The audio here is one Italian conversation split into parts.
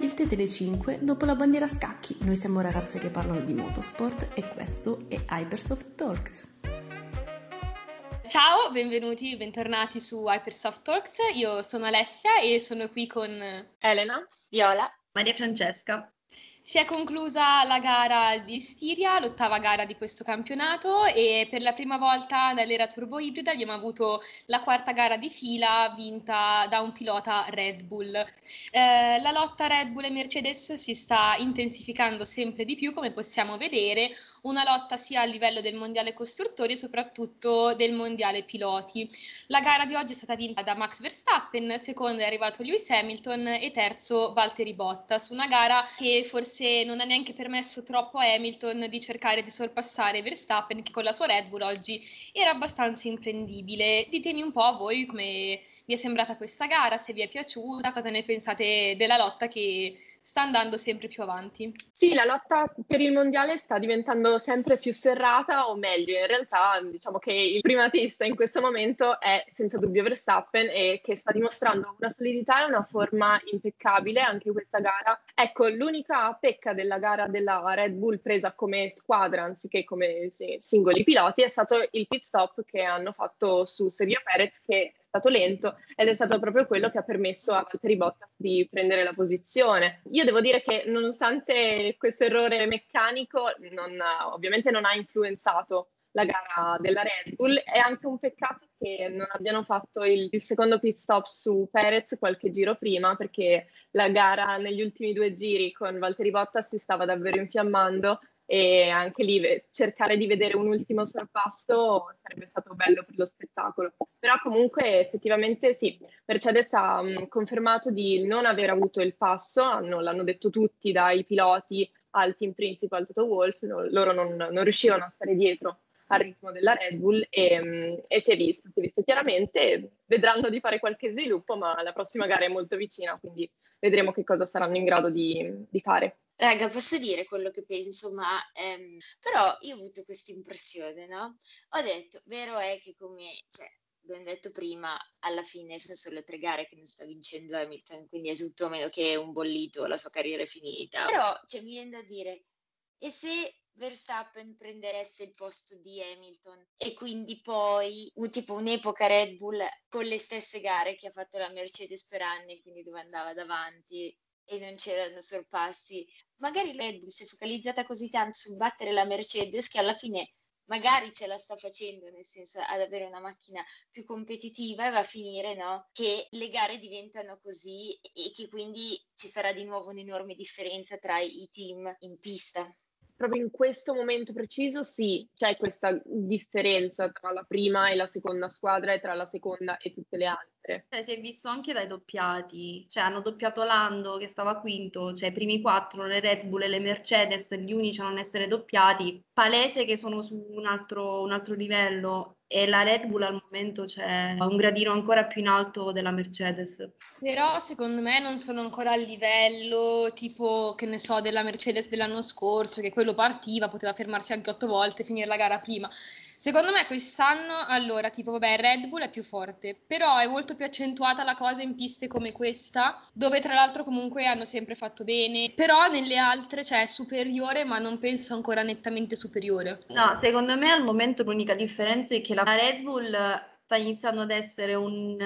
Il tè delle 5 dopo la bandiera scacchi. Noi siamo ragazze che parlano di motorsport e questo è Hypersoft Talks. Ciao, benvenuti, bentornati su Hypersoft Talks. Io sono Alessia e sono qui con Elena, Viola, Maria Francesca. Si è conclusa la gara di Stiria, l'ottava gara di questo campionato e per la prima volta nell'era turbo ibrida abbiamo avuto la quarta gara di fila vinta da un pilota Red Bull. Eh, la lotta Red Bull e Mercedes si sta intensificando sempre di più come possiamo vedere, una lotta sia a livello del mondiale costruttori e soprattutto del mondiale piloti. La gara di oggi è stata vinta da Max Verstappen, secondo è arrivato Lewis Hamilton e terzo Valtteri Bottas, una gara che forse non ha neanche permesso troppo a Hamilton di cercare di sorpassare Verstappen che con la sua Red Bull oggi era abbastanza imprendibile. Ditemi un po' voi come vi è sembrata questa gara, se vi è piaciuta, cosa ne pensate della lotta che sta andando sempre più avanti. Sì, la lotta per il mondiale sta diventando sempre più serrata, o meglio, in realtà diciamo che il primatista in questo momento è senza dubbio Verstappen e che sta dimostrando una solidità e una forma impeccabile anche in questa gara. Ecco, l'unica pecca della gara della Red Bull presa come squadra anziché come singoli piloti è stato il pit stop che hanno fatto su Sergio Perez che stato lento ed è stato proprio quello che ha permesso a Valtteri Bottas di prendere la posizione. Io devo dire che nonostante questo errore meccanico, non, ovviamente non ha influenzato la gara della Red Bull. È anche un peccato che non abbiano fatto il, il, secondo pit stop su Perez qualche giro prima, perché la gara negli ultimi due giri con Valtteri Bottas si stava davvero infiammando e anche lì cercare di vedere un ultimo sorpasso sarebbe stato bello per lo spettacolo. Però comunque effettivamente sì, Mercedes ha um, confermato di non aver avuto il passo, hanno, l'hanno detto tutti dai piloti al team principal Toto Wolf, no, loro non, non, riuscivano a stare dietro al ritmo della Red Bull e, um, e si, è visto, si è visto chiaramente, vedranno di fare qualche sviluppo ma la prossima gara è molto vicina, quindi vedremo che cosa saranno in grado di, di fare. Raga, posso dire quello che penso, ma ehm, però io ho avuto questa impressione, no? Ho detto, vero è che come, cioè, abbiamo detto prima, alla fine sono solo tre gare che non sta vincendo Hamilton, quindi è tutto meno che un bollito, la sua carriera è finita. Però, cioè, mi viene da dire, e se Verstappen prenderesse il posto di Hamilton e quindi poi tipo un'epoca Red Bull con le stesse gare che ha fatto la Mercedes per anni, quindi dove andava davanti e non c'erano sorpassi. Magari Red Bull si è focalizzata così tanto sul battere la Mercedes che alla fine magari ce la sta facendo, nel senso ad avere una macchina più competitiva e va a finire no? che le gare diventano così e che quindi ci sarà di nuovo un'enorme differenza tra i team in pista proprio in questo momento preciso sì, c'è questa differenza tra la prima e la seconda squadra e tra la seconda e tutte le altre. Eh, si è visto anche dai doppiati, cioè hanno doppiato Lando che stava quinto, cioè i primi quattro, le Red Bull e le Mercedes, gli unici a non essere doppiati, palese che sono su un altro, un altro livello e la Red Bull al momento c'è un gradino ancora più in alto della Mercedes. Però secondo me non sono ancora al livello tipo, che ne so, della Mercedes dell'anno scorso, che quello partiva, poteva fermarsi anche otto volte e finire la gara prima. Secondo me quest'anno, allora, tipo, vabbè, Red Bull è più forte, però è molto più accentuata la cosa in piste come questa, dove tra l'altro comunque hanno sempre fatto bene, però nelle altre, cioè, è superiore, ma non penso ancora nettamente superiore. No, secondo me al momento l'unica differenza è che la Red Bull sta iniziando ad essere un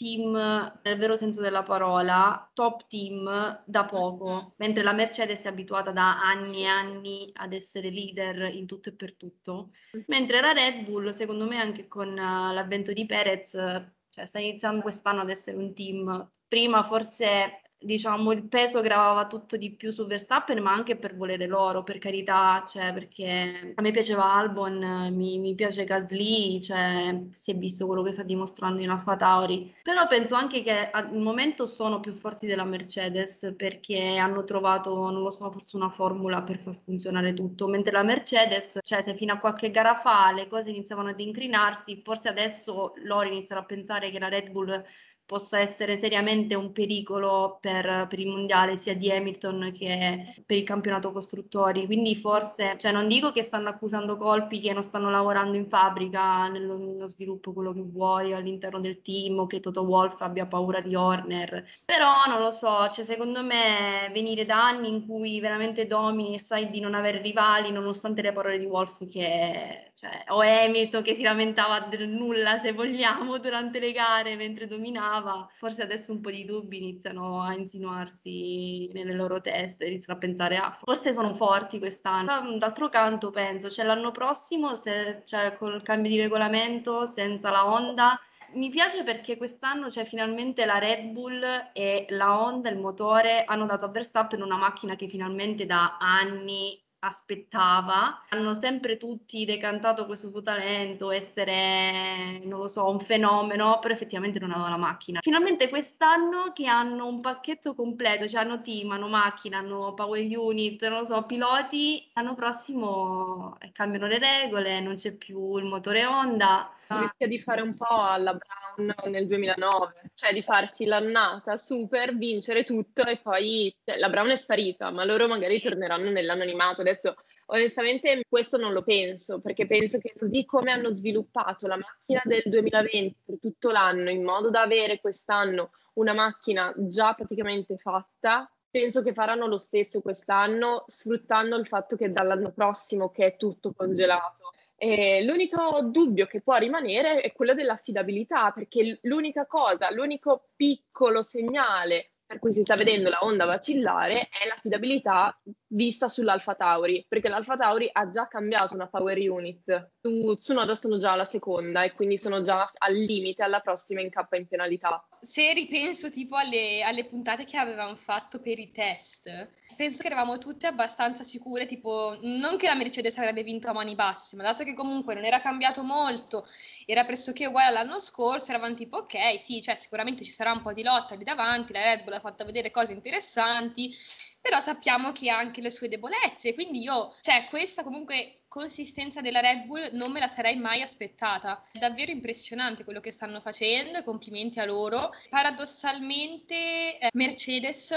team nel vero senso della parola, top team da poco, mm-hmm. mentre la Mercedes è abituata da anni e anni ad essere leader in tutto e per tutto, mm-hmm. mentre la Red Bull, secondo me anche con uh, l'avvento di Perez, cioè, sta iniziando quest'anno ad essere un team, prima forse diciamo, il peso gravava tutto di più su Verstappen, ma anche per volere loro, per carità, cioè, perché a me piaceva Albon, mi, mi piace Gasly, cioè, si è visto quello che sta dimostrando in Alfa Tauri. Però penso anche che al momento sono più forti della Mercedes perché hanno trovato, non lo so, forse una formula per far funzionare tutto, mentre la Mercedes, cioè, se fino a qualche gara fa le cose iniziavano ad incrinarsi, forse adesso loro iniziano a pensare che la Red Bull possa essere seriamente un pericolo per, per, il mondiale sia di Hamilton che per il campionato costruttori. Quindi forse, cioè non dico che stanno accusando colpi che non stanno lavorando in fabbrica, nello, nello sviluppo quello che vuoi all'interno del team o che Toto Wolf abbia paura di Horner, però non lo so, cioè secondo me venire da anni in cui veramente domini e sai di non avere rivali nonostante le parole di Wolf che cioè, o Hamilton che si lamentava del nulla se vogliamo durante le gare mentre dominava, forse adesso un po' di dubbi iniziano a insinuarsi nelle loro teste, iniziano a pensare ah, forse sono forti quest'anno. D'altro canto penso, cioè l'anno prossimo se, cioè, col cambio di regolamento senza la Honda mi piace perché quest'anno c'è finalmente la Red Bull e la Honda, il motore, hanno dato a Verstappen una macchina che finalmente da anni aspettava. Hanno sempre tutti decantato questo suo talento, essere, non lo so, un fenomeno, però effettivamente non aveva la macchina. Finalmente quest'anno che hanno un pacchetto completo, cioè hanno team, hanno macchina, hanno power unit, non lo so, piloti, l'anno prossimo cambiano le regole, non c'è più il motore Honda. Rischia di fare un po' alla Brown nel 2009, cioè di farsi l'annata super, vincere tutto e poi cioè, la Brown è sparita, ma loro magari torneranno nell'anonimato. Adesso onestamente questo non lo penso, perché penso che così come hanno sviluppato la macchina del 2020 per tutto l'anno, in modo da avere quest'anno una macchina già praticamente fatta, penso che faranno lo stesso quest'anno, sfruttando il fatto che dall'anno prossimo che è tutto congelato eh, l'unico dubbio che può rimanere è quello dell'affidabilità, perché l'unica cosa, l'unico piccolo segnale per cui si sta vedendo la onda vacillare è l'affidabilità vista sull'Alfa Tauri, perché l'Alfa Tauri ha già cambiato una power unit. Su Tsunoda sono già alla seconda e quindi sono già al limite alla prossima in K in penalità. Se ripenso tipo alle, alle puntate che avevamo fatto per i test, penso che eravamo tutte abbastanza sicure, tipo non che la Mercedes avrebbe vinto a mani basse, ma dato che comunque non era cambiato molto, era pressoché uguale all'anno scorso, eravamo tipo ok, sì, cioè sicuramente ci sarà un po' di lotta lì davanti, la Red Bull ha fatto vedere cose interessanti, però sappiamo che ha anche le sue debolezze, quindi io, cioè questa comunque consistenza della Red Bull non me la sarei mai aspettata. È davvero impressionante quello che stanno facendo complimenti a loro. Paradossalmente eh, Mercedes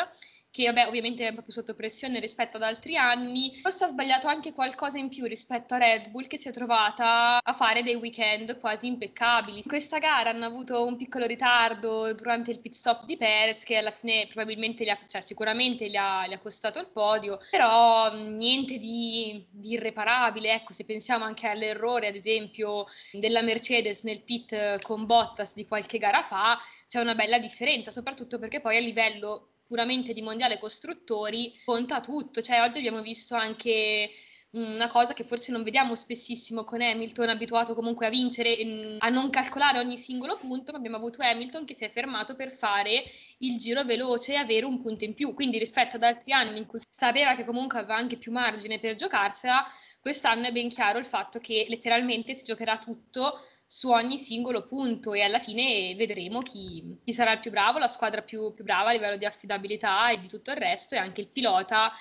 che vabbè, ovviamente è più sotto pressione rispetto ad altri anni, forse ha sbagliato anche qualcosa in più rispetto a Red Bull che si è trovata a fare dei weekend quasi impeccabili. Questa gara hanno avuto un piccolo ritardo durante il pit stop di Perez che alla fine probabilmente, ha, cioè sicuramente gli ha, ha, costato il podio, però niente di, di irreparabile, ecco se pensiamo anche all'errore ad esempio della Mercedes nel pit con Bottas di qualche gara fa, c'è una bella differenza, soprattutto perché poi a livello puramente di mondiale costruttori conta tutto, cioè oggi abbiamo visto anche una cosa che forse non vediamo spessissimo con Hamilton, abituato comunque a vincere, a non calcolare ogni singolo punto, ma abbiamo avuto Hamilton che si è fermato per fare il giro veloce e avere un punto in più. Quindi rispetto ad altri anni in cui sapeva che comunque aveva anche più margine per giocarsela, quest'anno è ben chiaro il fatto che letteralmente si giocherà tutto su ogni singolo punto e alla fine vedremo chi, chi sarà il più bravo, la squadra più, più, brava a livello di affidabilità e di tutto il resto e anche il pilota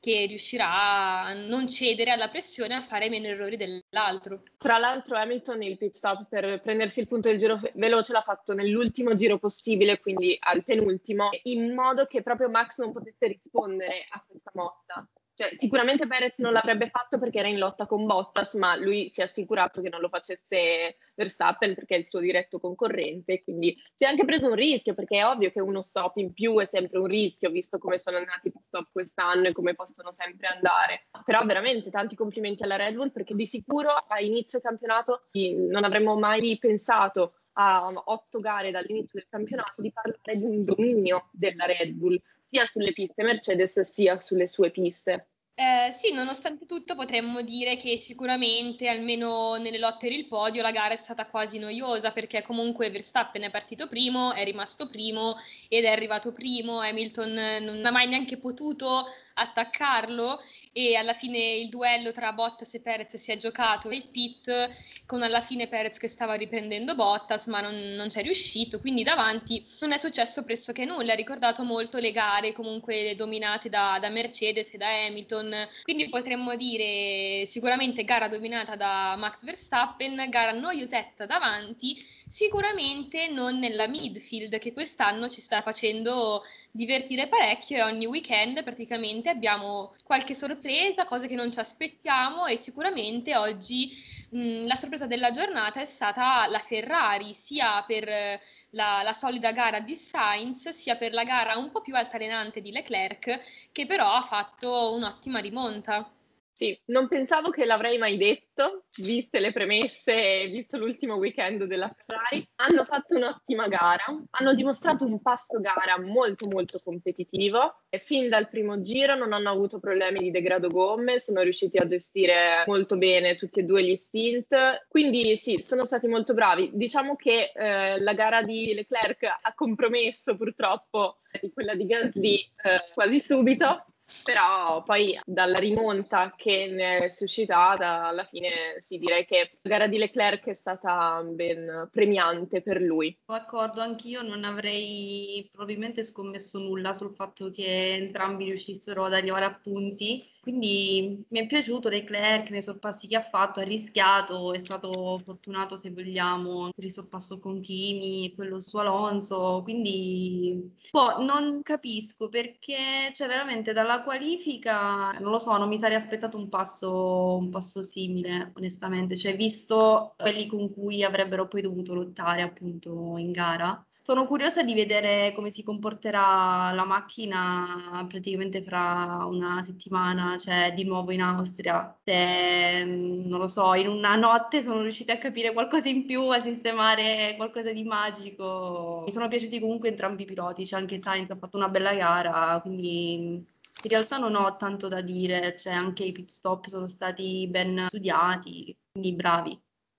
che riuscirà a non cedere alla pressione e a fare meno errori dell'altro. Tra l'altro Hamilton il pit stop per prendersi il punto del giro veloce l'ha fatto nell'ultimo giro possibile, quindi al penultimo, in modo che proprio Max non potesse rispondere a questa mossa. Cioè, sicuramente Perez non l'avrebbe fatto perché era in lotta con Bottas, ma lui si è assicurato che non lo facesse Verstappen perché è il suo diretto concorrente, quindi si è anche preso un rischio perché è ovvio che uno stop in più è sempre un rischio, visto come sono andati i stop quest'anno e come possono sempre andare. Però veramente tanti complimenti alla Red Bull perché di sicuro a inizio campionato non avremmo mai pensato a otto gare dall'inizio del campionato di parlare di un dominio della Red Bull sia sulle piste Mercedes sia sulle sue piste. Eh, sì, nonostante tutto potremmo dire che sicuramente, almeno nelle lotte per il podio, la gara è stata quasi noiosa perché comunque Verstappen è partito primo, è rimasto primo ed è arrivato primo. Hamilton non ha mai neanche potuto attaccarlo e alla fine il duello tra Bottas e Perez si è giocato. Il pit con alla fine Perez che stava riprendendo Bottas ma non, non c'è riuscito, quindi davanti non è successo pressoché nulla, ha ricordato molto le gare comunque dominate da, da Mercedes e da Hamilton, quindi potremmo dire sicuramente gara dominata da Max Verstappen, gara noiosetta davanti, sicuramente non nella midfield che quest'anno ci sta facendo divertire parecchio. E ogni weekend praticamente abbiamo qualche sorpresa, cose che non ci aspettiamo e sicuramente oggi mh, la sorpresa della giornata è stata la Ferrari, sia per la, la, solida gara di Sainz, sia per la gara un po' più altalenante di Leclerc, che però ha fatto un'ottima rimonta. Sì, non pensavo che l'avrei mai detto, viste le premesse e visto l'ultimo weekend della Ferrari. Hanno fatto un'ottima gara, hanno dimostrato un pasto gara molto molto competitivo e fin dal primo giro non hanno avuto problemi di degrado gomme, sono riusciti a gestire molto bene tutti e due gli stint, quindi sì, sono stati molto bravi. Diciamo che eh, la gara di Leclerc ha compromesso purtroppo quella di Gasly eh, quasi subito, però poi dalla rimonta che ne è suscitata, alla fine sì, direi che la gara di Leclerc è stata ben premiante per lui. D'accordo, anch'io non avrei probabilmente scommesso nulla sul fatto che entrambi riuscissero ad arrivare a punti quindi mi è piaciuto Leclerc nei sorpassi che ha fatto, ha rischiato, è stato fortunato se vogliamo per il sorpasso con Kimi e quello su Alonso, quindi boh, non capisco perché cioè veramente dalla qualifica, non lo so, non mi sarei aspettato un passo, un passo simile onestamente, cioè visto quelli con cui avrebbero poi dovuto lottare appunto in gara sono curiosa di vedere come si comporterà la macchina praticamente fra una settimana, cioè di nuovo in Austria. Se, non lo so, in una notte sono riusciti a capire qualcosa in più, a sistemare qualcosa di magico. Mi sono piaciuti comunque entrambi i piloti, cioè anche Sainz ha fatto una bella gara, quindi in realtà non ho tanto da dire, cioè anche i pit stop sono stati ben studiati, quindi bravi.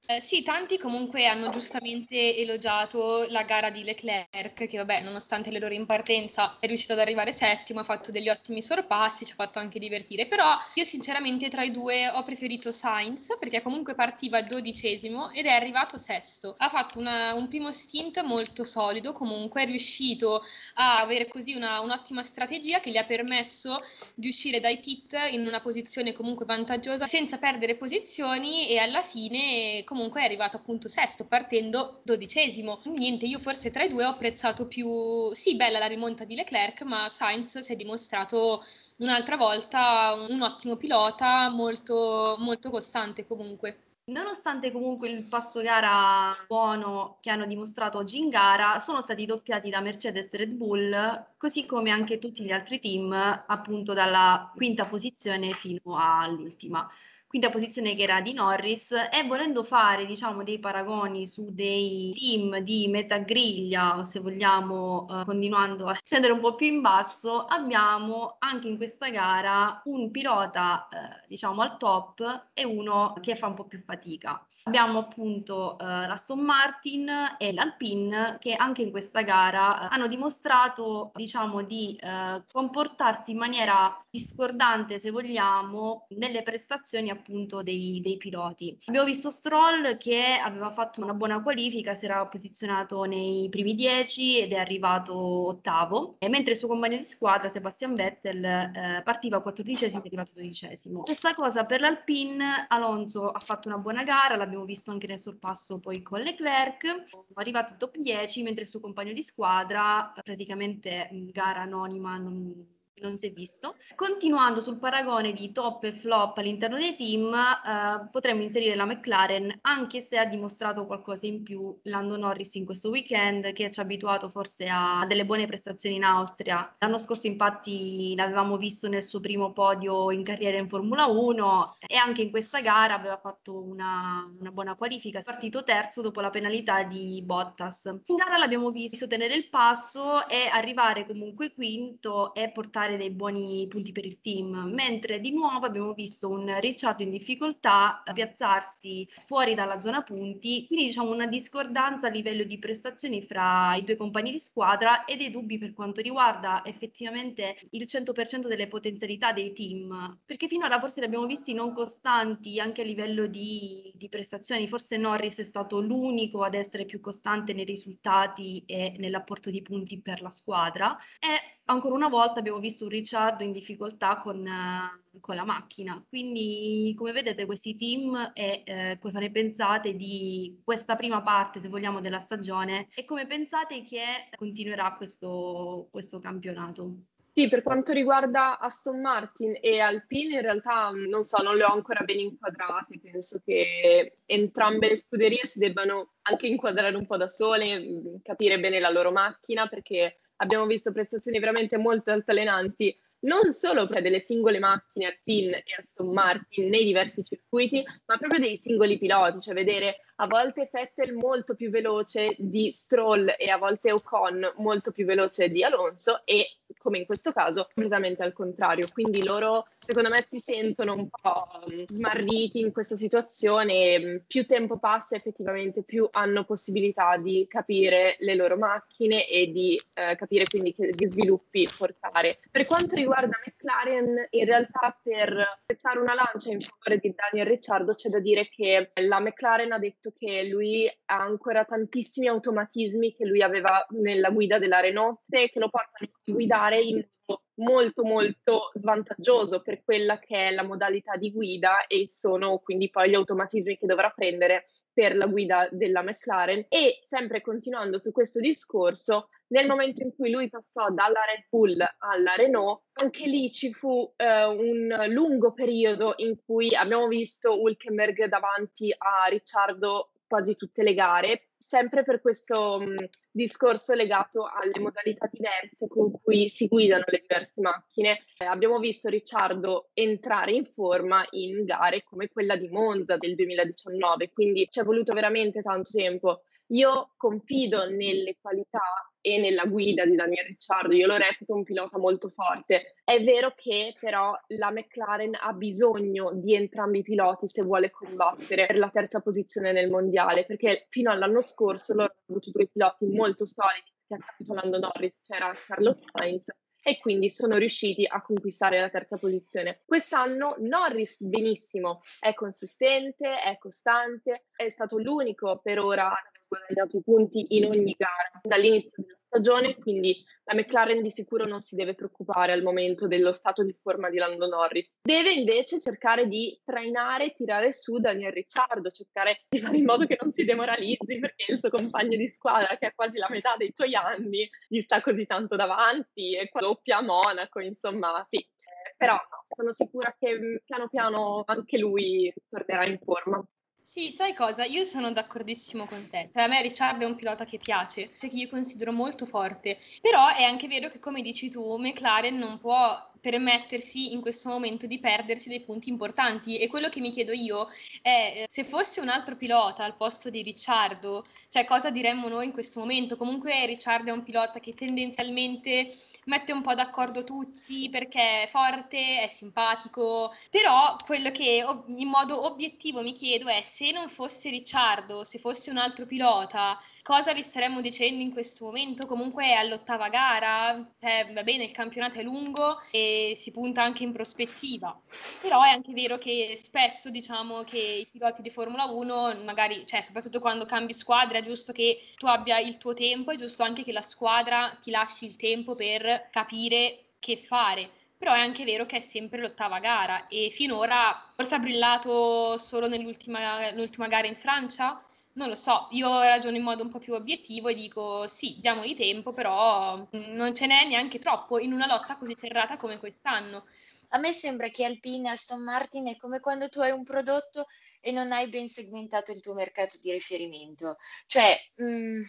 Eh, sì, tanti comunque hanno giustamente elogiato la gara di Leclerc, che vabbè, nonostante le loro in partenza è riuscito ad arrivare settimo, ha fatto degli ottimi sorpassi, ci ha fatto anche divertire, però io sinceramente tra i due ho preferito Sainz, perché comunque partiva dodicesimo ed è arrivato sesto. Ha fatto una, un primo stint molto solido, comunque è riuscito a avere così una, un'ottima strategia che gli ha permesso di uscire dai pit in una posizione comunque vantaggiosa senza perdere posizioni e alla fine comunque è arrivato appunto sesto, partendo dodicesimo. Niente, io forse tra i due ho apprezzato più, sì, bella la rimonta di Leclerc, ma Sainz si è dimostrato un'altra volta un ottimo pilota, molto, molto costante comunque. Nonostante comunque il passo gara buono che hanno dimostrato oggi in gara, sono stati doppiati da Mercedes e Red Bull, così come anche tutti gli altri team, appunto dalla quinta posizione fino all'ultima quinta posizione che era di Norris e volendo fare diciamo dei paragoni su dei team di metagriglia o se vogliamo eh, continuando a scendere un po' più in basso abbiamo anche in questa gara un pilota eh, diciamo al top e uno che fa un po' più fatica Abbiamo appunto eh, l'Aston Martin e l'Alpine che anche in questa gara eh, hanno dimostrato diciamo di eh, comportarsi in maniera discordante se vogliamo nelle prestazioni appunto dei, dei, piloti. Abbiamo visto Stroll che aveva fatto una buona qualifica, si era posizionato nei primi dieci ed è arrivato ottavo e mentre il suo compagno di squadra Sebastian Vettel eh, partiva quattordicesimo e è arrivato dodicesimo. Stessa cosa per l'Alpine, Alonso ha fatto una buona gara, l'abbiamo visto anche nel sorpasso poi con Leclerc, arrivato top 10 mentre il suo compagno di squadra praticamente gara anonima non non si è visto. Continuando sul paragone di top e flop all'interno dei team, eh, potremmo inserire la McLaren, anche se ha dimostrato qualcosa in più Lando Norris in questo weekend, che ci ha abituato forse a delle buone prestazioni in Austria. L'anno scorso infatti l'avevamo visto nel suo primo podio in carriera in Formula 1 e anche in questa gara aveva fatto una, una buona qualifica, è partito terzo dopo la penalità di Bottas. In gara l'abbiamo visto tenere il passo e arrivare comunque quinto e portare trovare dei buoni punti per il team, mentre di nuovo abbiamo visto un Ricciardo in difficoltà a piazzarsi fuori dalla zona punti, quindi diciamo una discordanza a livello di prestazioni fra i due compagni di squadra e dei dubbi per quanto riguarda effettivamente il 100% delle potenzialità dei team, perché finora forse li abbiamo visti non costanti anche a livello di, di prestazioni, forse Norris è stato l'unico ad essere più costante nei risultati e nell'apporto di punti per la squadra. E ancora una volta abbiamo visto un Ricciardo in difficoltà con, uh, con la macchina. Quindi, come vedete, questi team e eh, cosa ne pensate di questa prima parte, se vogliamo, della stagione e come pensate che continuerà questo, questo campionato? Sì, per quanto riguarda Aston Martin e Alpine, in realtà non so, non le ho ancora ben inquadrate. Penso che entrambe le scuderie si debbano anche inquadrare un po' da sole, capire bene la loro macchina, perché abbiamo visto prestazioni veramente molto altalenanti non solo per delle singole macchine Alpine e Aston Martin nei diversi circuiti, ma proprio dei singoli piloti, cioè vedere a volte Vettel molto più veloce di Stroll e a volte Ocon molto più veloce di Alonso e come in questo caso completamente al contrario. Quindi loro secondo me si sentono un po' mm, smarriti in questa situazione mm, più tempo passa effettivamente più hanno possibilità di capire le loro macchine e di eh, capire quindi che sviluppi portare. Per quanto riguarda McLaren, in realtà per spezzare una lancia in favore di Daniel Ricciardo c'è da dire che la McLaren ha detto che lui ha ancora tantissimi automatismi che lui aveva nella guida della Renault che lo portano a guidare in modo molto molto svantaggioso per quella che è la modalità di guida e sono quindi poi gli automatismi che dovrà prendere per la guida della McLaren. E sempre continuando su questo discorso nel momento in cui lui passò dalla Red Bull alla Renault anche lì ci fu eh, un lungo periodo in cui abbiamo visto Hulkenberg davanti a Ricciardo quasi tutte le gare, sempre per questo mh, discorso legato alle modalità diverse con cui si guidano le diverse macchine. Eh, abbiamo visto Ricciardo entrare in forma in gare come quella di Monza del 2019, quindi ci è voluto veramente tanto tempo. Io confido nelle qualità e nella guida di Daniel Ricciardo, io lo reputo un pilota molto forte. È vero che però la McLaren ha bisogno di entrambi i piloti se vuole combattere per la terza posizione nel mondiale, perché fino all'anno scorso loro hanno avuto due piloti molto solidi, che accanto Lando Norris c'era Carlos Sainz e quindi sono riusciti a conquistare la terza posizione. Quest'anno Norris benissimo, è consistente, è costante, è stato l'unico per ora guadagnato i punti in ogni gara dall'inizio della stagione, quindi la McLaren di sicuro non si deve preoccupare al momento dello stato di forma di Lando Norris. Deve invece cercare di trainare e tirare su Daniel Ricciardo, cercare di fare in modo che non si demoralizzi perché il suo compagno di squadra, che ha quasi la metà dei suoi anni, gli sta così tanto davanti e qua doppia Monaco, insomma, sì. Eh, però no, sono sicura che mm, piano piano anche lui tornerà in forma. Sì, sai cosa? Io sono d'accordissimo con te. Cioè, a me Ricciardo è un pilota che piace, cioè che io considero molto forte. Però è anche vero che, come dici tu, McLaren non può permettersi in questo momento di perdersi dei punti importanti e quello che mi chiedo io è eh, se fosse un altro pilota al posto di Ricciardo, cioè cosa diremmo noi in questo momento? Comunque Ricciardo è un pilota che tendenzialmente mette un po' d'accordo tutti perché è forte, è simpatico, però quello che in modo obiettivo mi chiedo è se non fosse Ricciardo, se fosse un altro pilota, cosa vi staremmo dicendo in questo momento? Comunque è all'ottava gara, eh, va bene, il campionato è lungo e si punta anche in prospettiva, però è anche vero che spesso diciamo che i piloti di Formula 1, magari, cioè soprattutto quando cambi squadra, è giusto che tu abbia il tuo tempo, è giusto anche che la squadra ti lasci il tempo per capire che fare però è anche vero che è sempre l'ottava gara e finora forse ha brillato solo nell'ultima, nell'ultima gara in Francia, non lo so, io ragiono in modo un po' più obiettivo e dico sì, diamogli tempo, però non ce n'è neanche troppo in una lotta così serrata come quest'anno. A me sembra che Alpine e Aston Martin è come quando tu hai un prodotto e non hai ben segmentato il tuo mercato di riferimento. Cioè, mh, mm,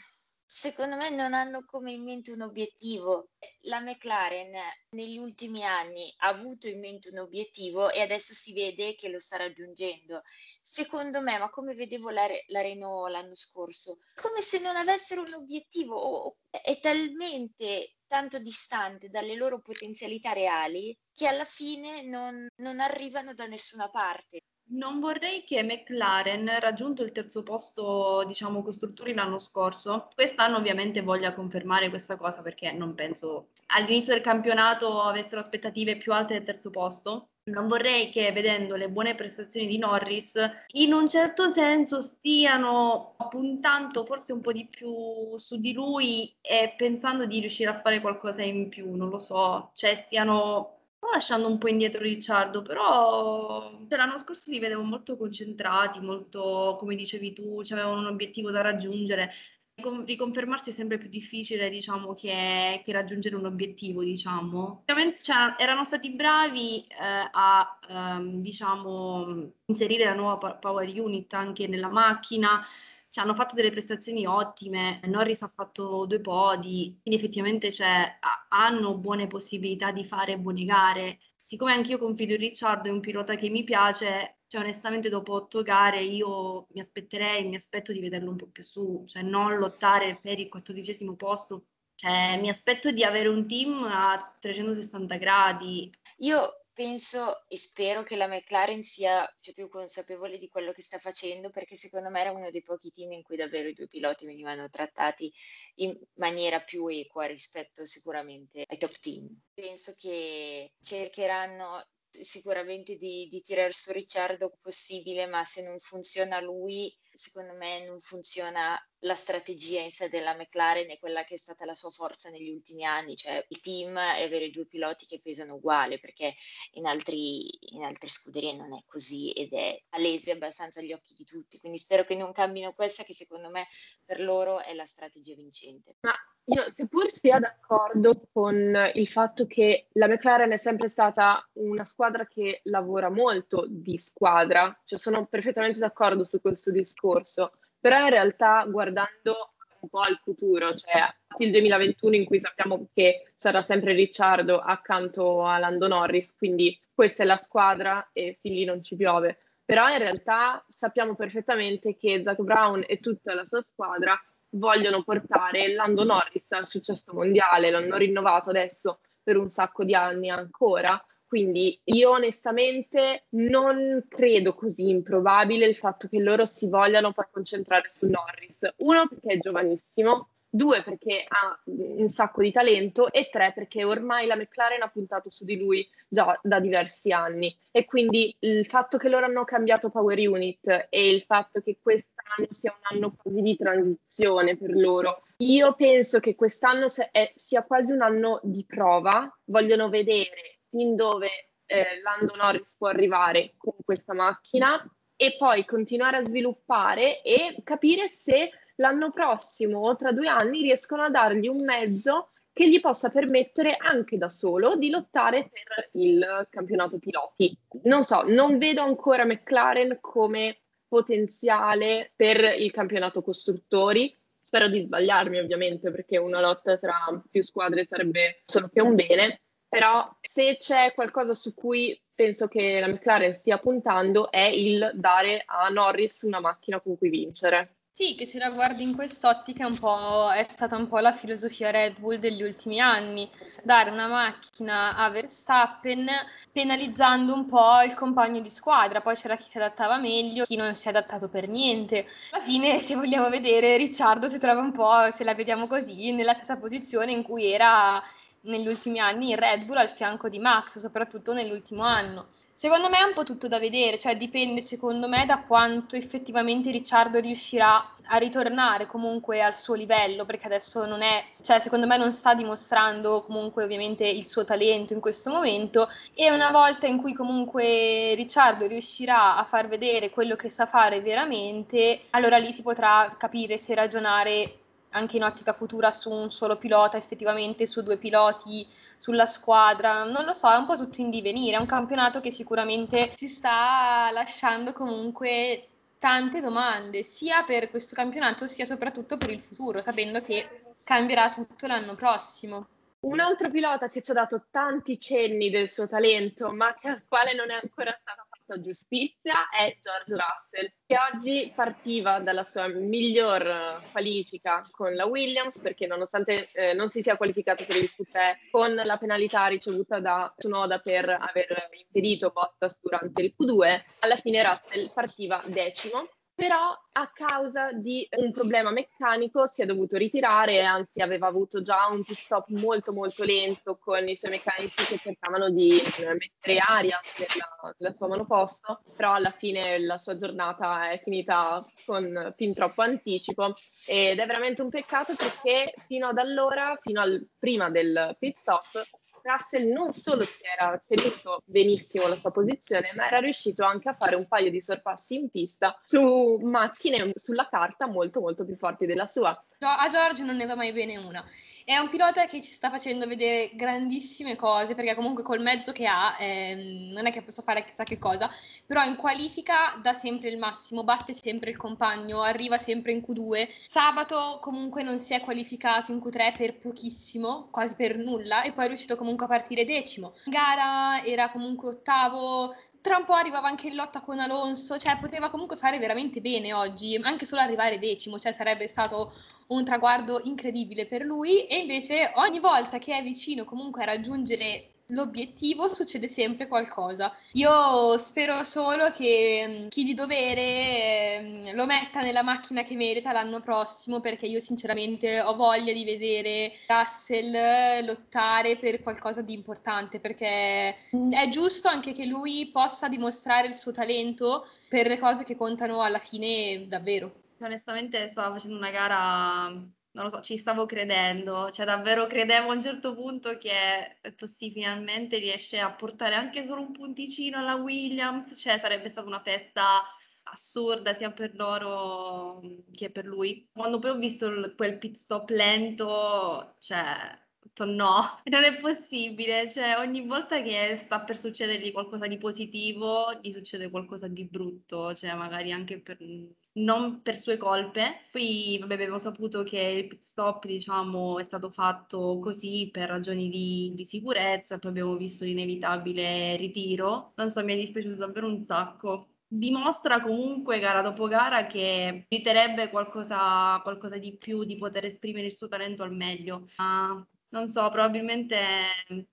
secondo me non hanno come in mente un obiettivo. La McLaren negli ultimi anni ha avuto in mente un obiettivo e adesso si vede che lo sta raggiungendo. Secondo me, ma come vedevo la, la Renault l'anno scorso, come se non avessero un obiettivo, o, è talmente tanto distante dalle loro potenzialità reali che alla fine non, non arrivano da nessuna parte. Non vorrei che McLaren, raggiunto il terzo posto, diciamo, costruttori l'anno scorso, quest'anno ovviamente voglia confermare questa cosa perché non penso all'inizio del campionato avessero aspettative più alte del terzo posto. Non vorrei che vedendo le buone prestazioni di Norris, in un certo senso stiano puntando forse un po' di più su di lui e pensando di riuscire a fare qualcosa in più, non lo so, cioè stiano lasciando un po' indietro Ricciardo, però cioè, l'anno scorso li vedevo molto concentrati, molto, come dicevi tu, avevano un obiettivo da raggiungere. Riconfermarsi è sempre più difficile, diciamo, che, che raggiungere un obiettivo, diciamo. Cioè, erano stati bravi eh, a, ehm, diciamo, inserire la nuova power unit anche nella macchina, cioè, hanno fatto delle prestazioni ottime, Norris ha fatto due podi, quindi effettivamente cioè, hanno buone possibilità di fare buone gare. Siccome anch'io confido in Ricciardo, è un pilota che mi piace, cioè onestamente dopo otto gare io mi aspetterei, mi aspetto di vederlo un po' più su, cioè non lottare per il quattordicesimo posto, cioè mi aspetto di avere un team a 360 gradi. Io penso e spero che la McLaren sia più consapevole di quello che sta facendo perché secondo me era uno dei pochi team in cui davvero i due piloti venivano trattati in maniera più equa rispetto sicuramente ai top team. Penso che cercheranno sicuramente di, di tirare su Ricciardo possibile, ma se non funziona lui, secondo me non funziona la strategia in sé della McLaren e quella che è stata la sua forza negli ultimi anni, cioè il team è avere due piloti che pesano uguale, perché in, altri, in altre scuderie non è così ed è palese abbastanza agli occhi di tutti, quindi spero che non cambino questa che secondo me per loro è la strategia vincente. Ma io seppur sia d'accordo con il fatto che la McLaren è sempre stata una squadra che lavora molto di squadra, cioè sono perfettamente d'accordo su questo discorso, però in realtà guardando un po' al futuro, cioè il 2021 in cui sappiamo che sarà sempre Ricciardo accanto a Lando Norris, quindi questa è la squadra e fin lì non ci piove. Però in realtà sappiamo perfettamente che Zach Brown e tutta la sua squadra vogliono portare Lando Norris al successo mondiale, l'hanno rinnovato adesso per un sacco di anni ancora. Quindi io onestamente non credo così improbabile il fatto che loro si vogliano poi concentrare su Norris. Uno perché è giovanissimo, due perché ha un sacco di talento e tre perché ormai la McLaren ha puntato su di lui già da diversi anni e quindi il fatto che loro hanno cambiato Power Unit e il fatto che quest'anno sia un anno quasi di transizione per loro, io penso che quest'anno sia quasi un anno di prova, vogliono vedere fin dove eh, Lando Norris può arrivare con questa macchina e poi continuare a sviluppare e capire se l'anno prossimo o tra due anni riescono a dargli un mezzo che gli possa permettere anche da solo di lottare per il campionato piloti. Non so, non vedo ancora McLaren come potenziale per il campionato costruttori. Spero di sbagliarmi ovviamente perché una lotta tra più squadre sarebbe solo che un bene, però se c'è qualcosa su cui penso che la McLaren stia puntando è il dare a Norris una macchina con cui vincere. Sì, che se la guardi in quest'ottica è, è stata un po' la filosofia Red Bull degli ultimi anni, dare una macchina a Verstappen penalizzando un po' il compagno di squadra, poi c'era chi si adattava meglio, chi non si è adattato per niente. Alla fine, se vogliamo vedere, Ricciardo si trova un po', se la vediamo così, nella stessa posizione in cui era negli ultimi anni in Red Bull al fianco di Max, soprattutto nell'ultimo anno. Secondo me è un po' tutto da vedere, cioè dipende secondo me da quanto effettivamente Ricciardo riuscirà a ritornare comunque al suo livello, perché adesso non è, cioè secondo me non sta dimostrando comunque ovviamente il suo talento in questo momento e una volta in cui comunque Ricciardo riuscirà a far vedere quello che sa fare veramente, allora lì si potrà capire se ragionare anche in ottica futura su un solo pilota, effettivamente su due piloti, sulla squadra, non lo so, è un po' tutto in divenire, è un campionato che sicuramente si sta lasciando comunque tante domande, sia per questo campionato sia soprattutto per il futuro, sapendo che cambierà tutto l'anno prossimo. Un altro pilota che ci ha dato tanti cenni del suo talento, ma al quale non è ancora stata fatta giustizia, è George Russell, che oggi partiva dalla sua miglior qualifica con la Williams, perché nonostante eh, non si sia qualificato per il Q3 con la penalità ricevuta da Tsunoda per aver impedito Bottas durante il Q2, alla fine Russell partiva decimo però a causa di un problema meccanico si è dovuto ritirare, anzi aveva avuto già un pit stop molto molto lento con i suoi meccanici che cercavano di eh, mettere aria nella, nella sua monoposto, però alla fine la sua giornata è finita con fin troppo anticipo. Ed è veramente un peccato perché fino ad allora, fino al prima del pit stop, Russell non solo si era tenuto benissimo la sua posizione, ma era riuscito anche a fare un paio di sorpassi in pista su macchine sulla carta molto molto più forti della sua. A George non ne va mai bene una. È un pilota che ci sta facendo vedere grandissime cose, perché comunque col mezzo che ha ehm, non è che possa fare chissà che cosa, però in qualifica dà sempre il massimo, batte sempre il compagno, arriva sempre in Q2. Sabato comunque non si è qualificato in Q3 per pochissimo, quasi per nulla, e poi è riuscito comunque a partire decimo. In gara era comunque ottavo, tra un po' arrivava anche in lotta con Alonso, cioè poteva comunque fare veramente bene oggi, anche solo arrivare decimo, cioè sarebbe stato un traguardo incredibile per lui e invece ogni volta che è vicino comunque a raggiungere l'obiettivo succede sempre qualcosa. Io spero solo che mm, chi di dovere eh, lo metta nella macchina che merita l'anno prossimo perché io sinceramente ho voglia di vedere Russell lottare per qualcosa di importante perché mm, è giusto anche che lui possa dimostrare il suo talento per le cose che contano alla fine davvero. Onestamente stavo facendo una gara non lo so, ci stavo credendo, cioè davvero credevo a un certo punto che sì, finalmente riesce a portare anche solo un punticino alla Williams, cioè sarebbe stata una festa assurda sia per loro che per lui. Quando poi ho visto quel pit stop lento, cioè detto no, non è possibile, cioè ogni volta che sta per succedergli qualcosa di positivo, gli succede qualcosa di brutto, cioè magari anche per non per sue colpe. Poi vabbè, avevo saputo che il pit stop, diciamo, è stato fatto così per ragioni di, di sicurezza, poi abbiamo visto l'inevitabile ritiro. Non so, mi è dispiaciuto davvero un sacco dimostra comunque gara dopo gara che meriterebbe qualcosa, qualcosa, di più, di poter esprimere il suo talento al meglio. Ma non so, probabilmente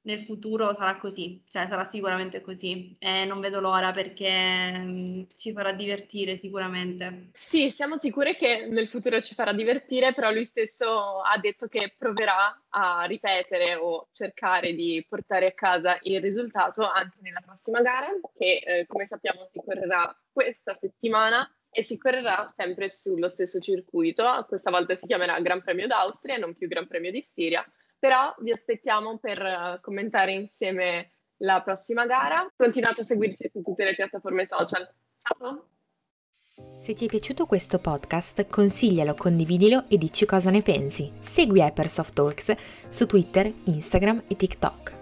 nel futuro sarà così, cioè sarà sicuramente così e non vedo l'ora perché mm, ci farà divertire sicuramente. Sì, siamo sicure che nel futuro ci farà divertire, però lui stesso ha detto che proverà a ripetere o cercare di portare a casa il risultato anche nella prossima gara, che eh, come sappiamo si correrà questa settimana e si correrà sempre sullo stesso circuito, questa volta si chiamerà Gran Premio d'Austria e non più Gran Premio di Stiria però vi aspettiamo per uh, commentare insieme la prossima gara. Continuate a seguirci su tutte le piattaforme social. Ciao! Se ti è piaciuto questo podcast, consiglialo, condividilo e dici cosa ne pensi. Segui Hypersoft Talks su Twitter, Instagram e TikTok.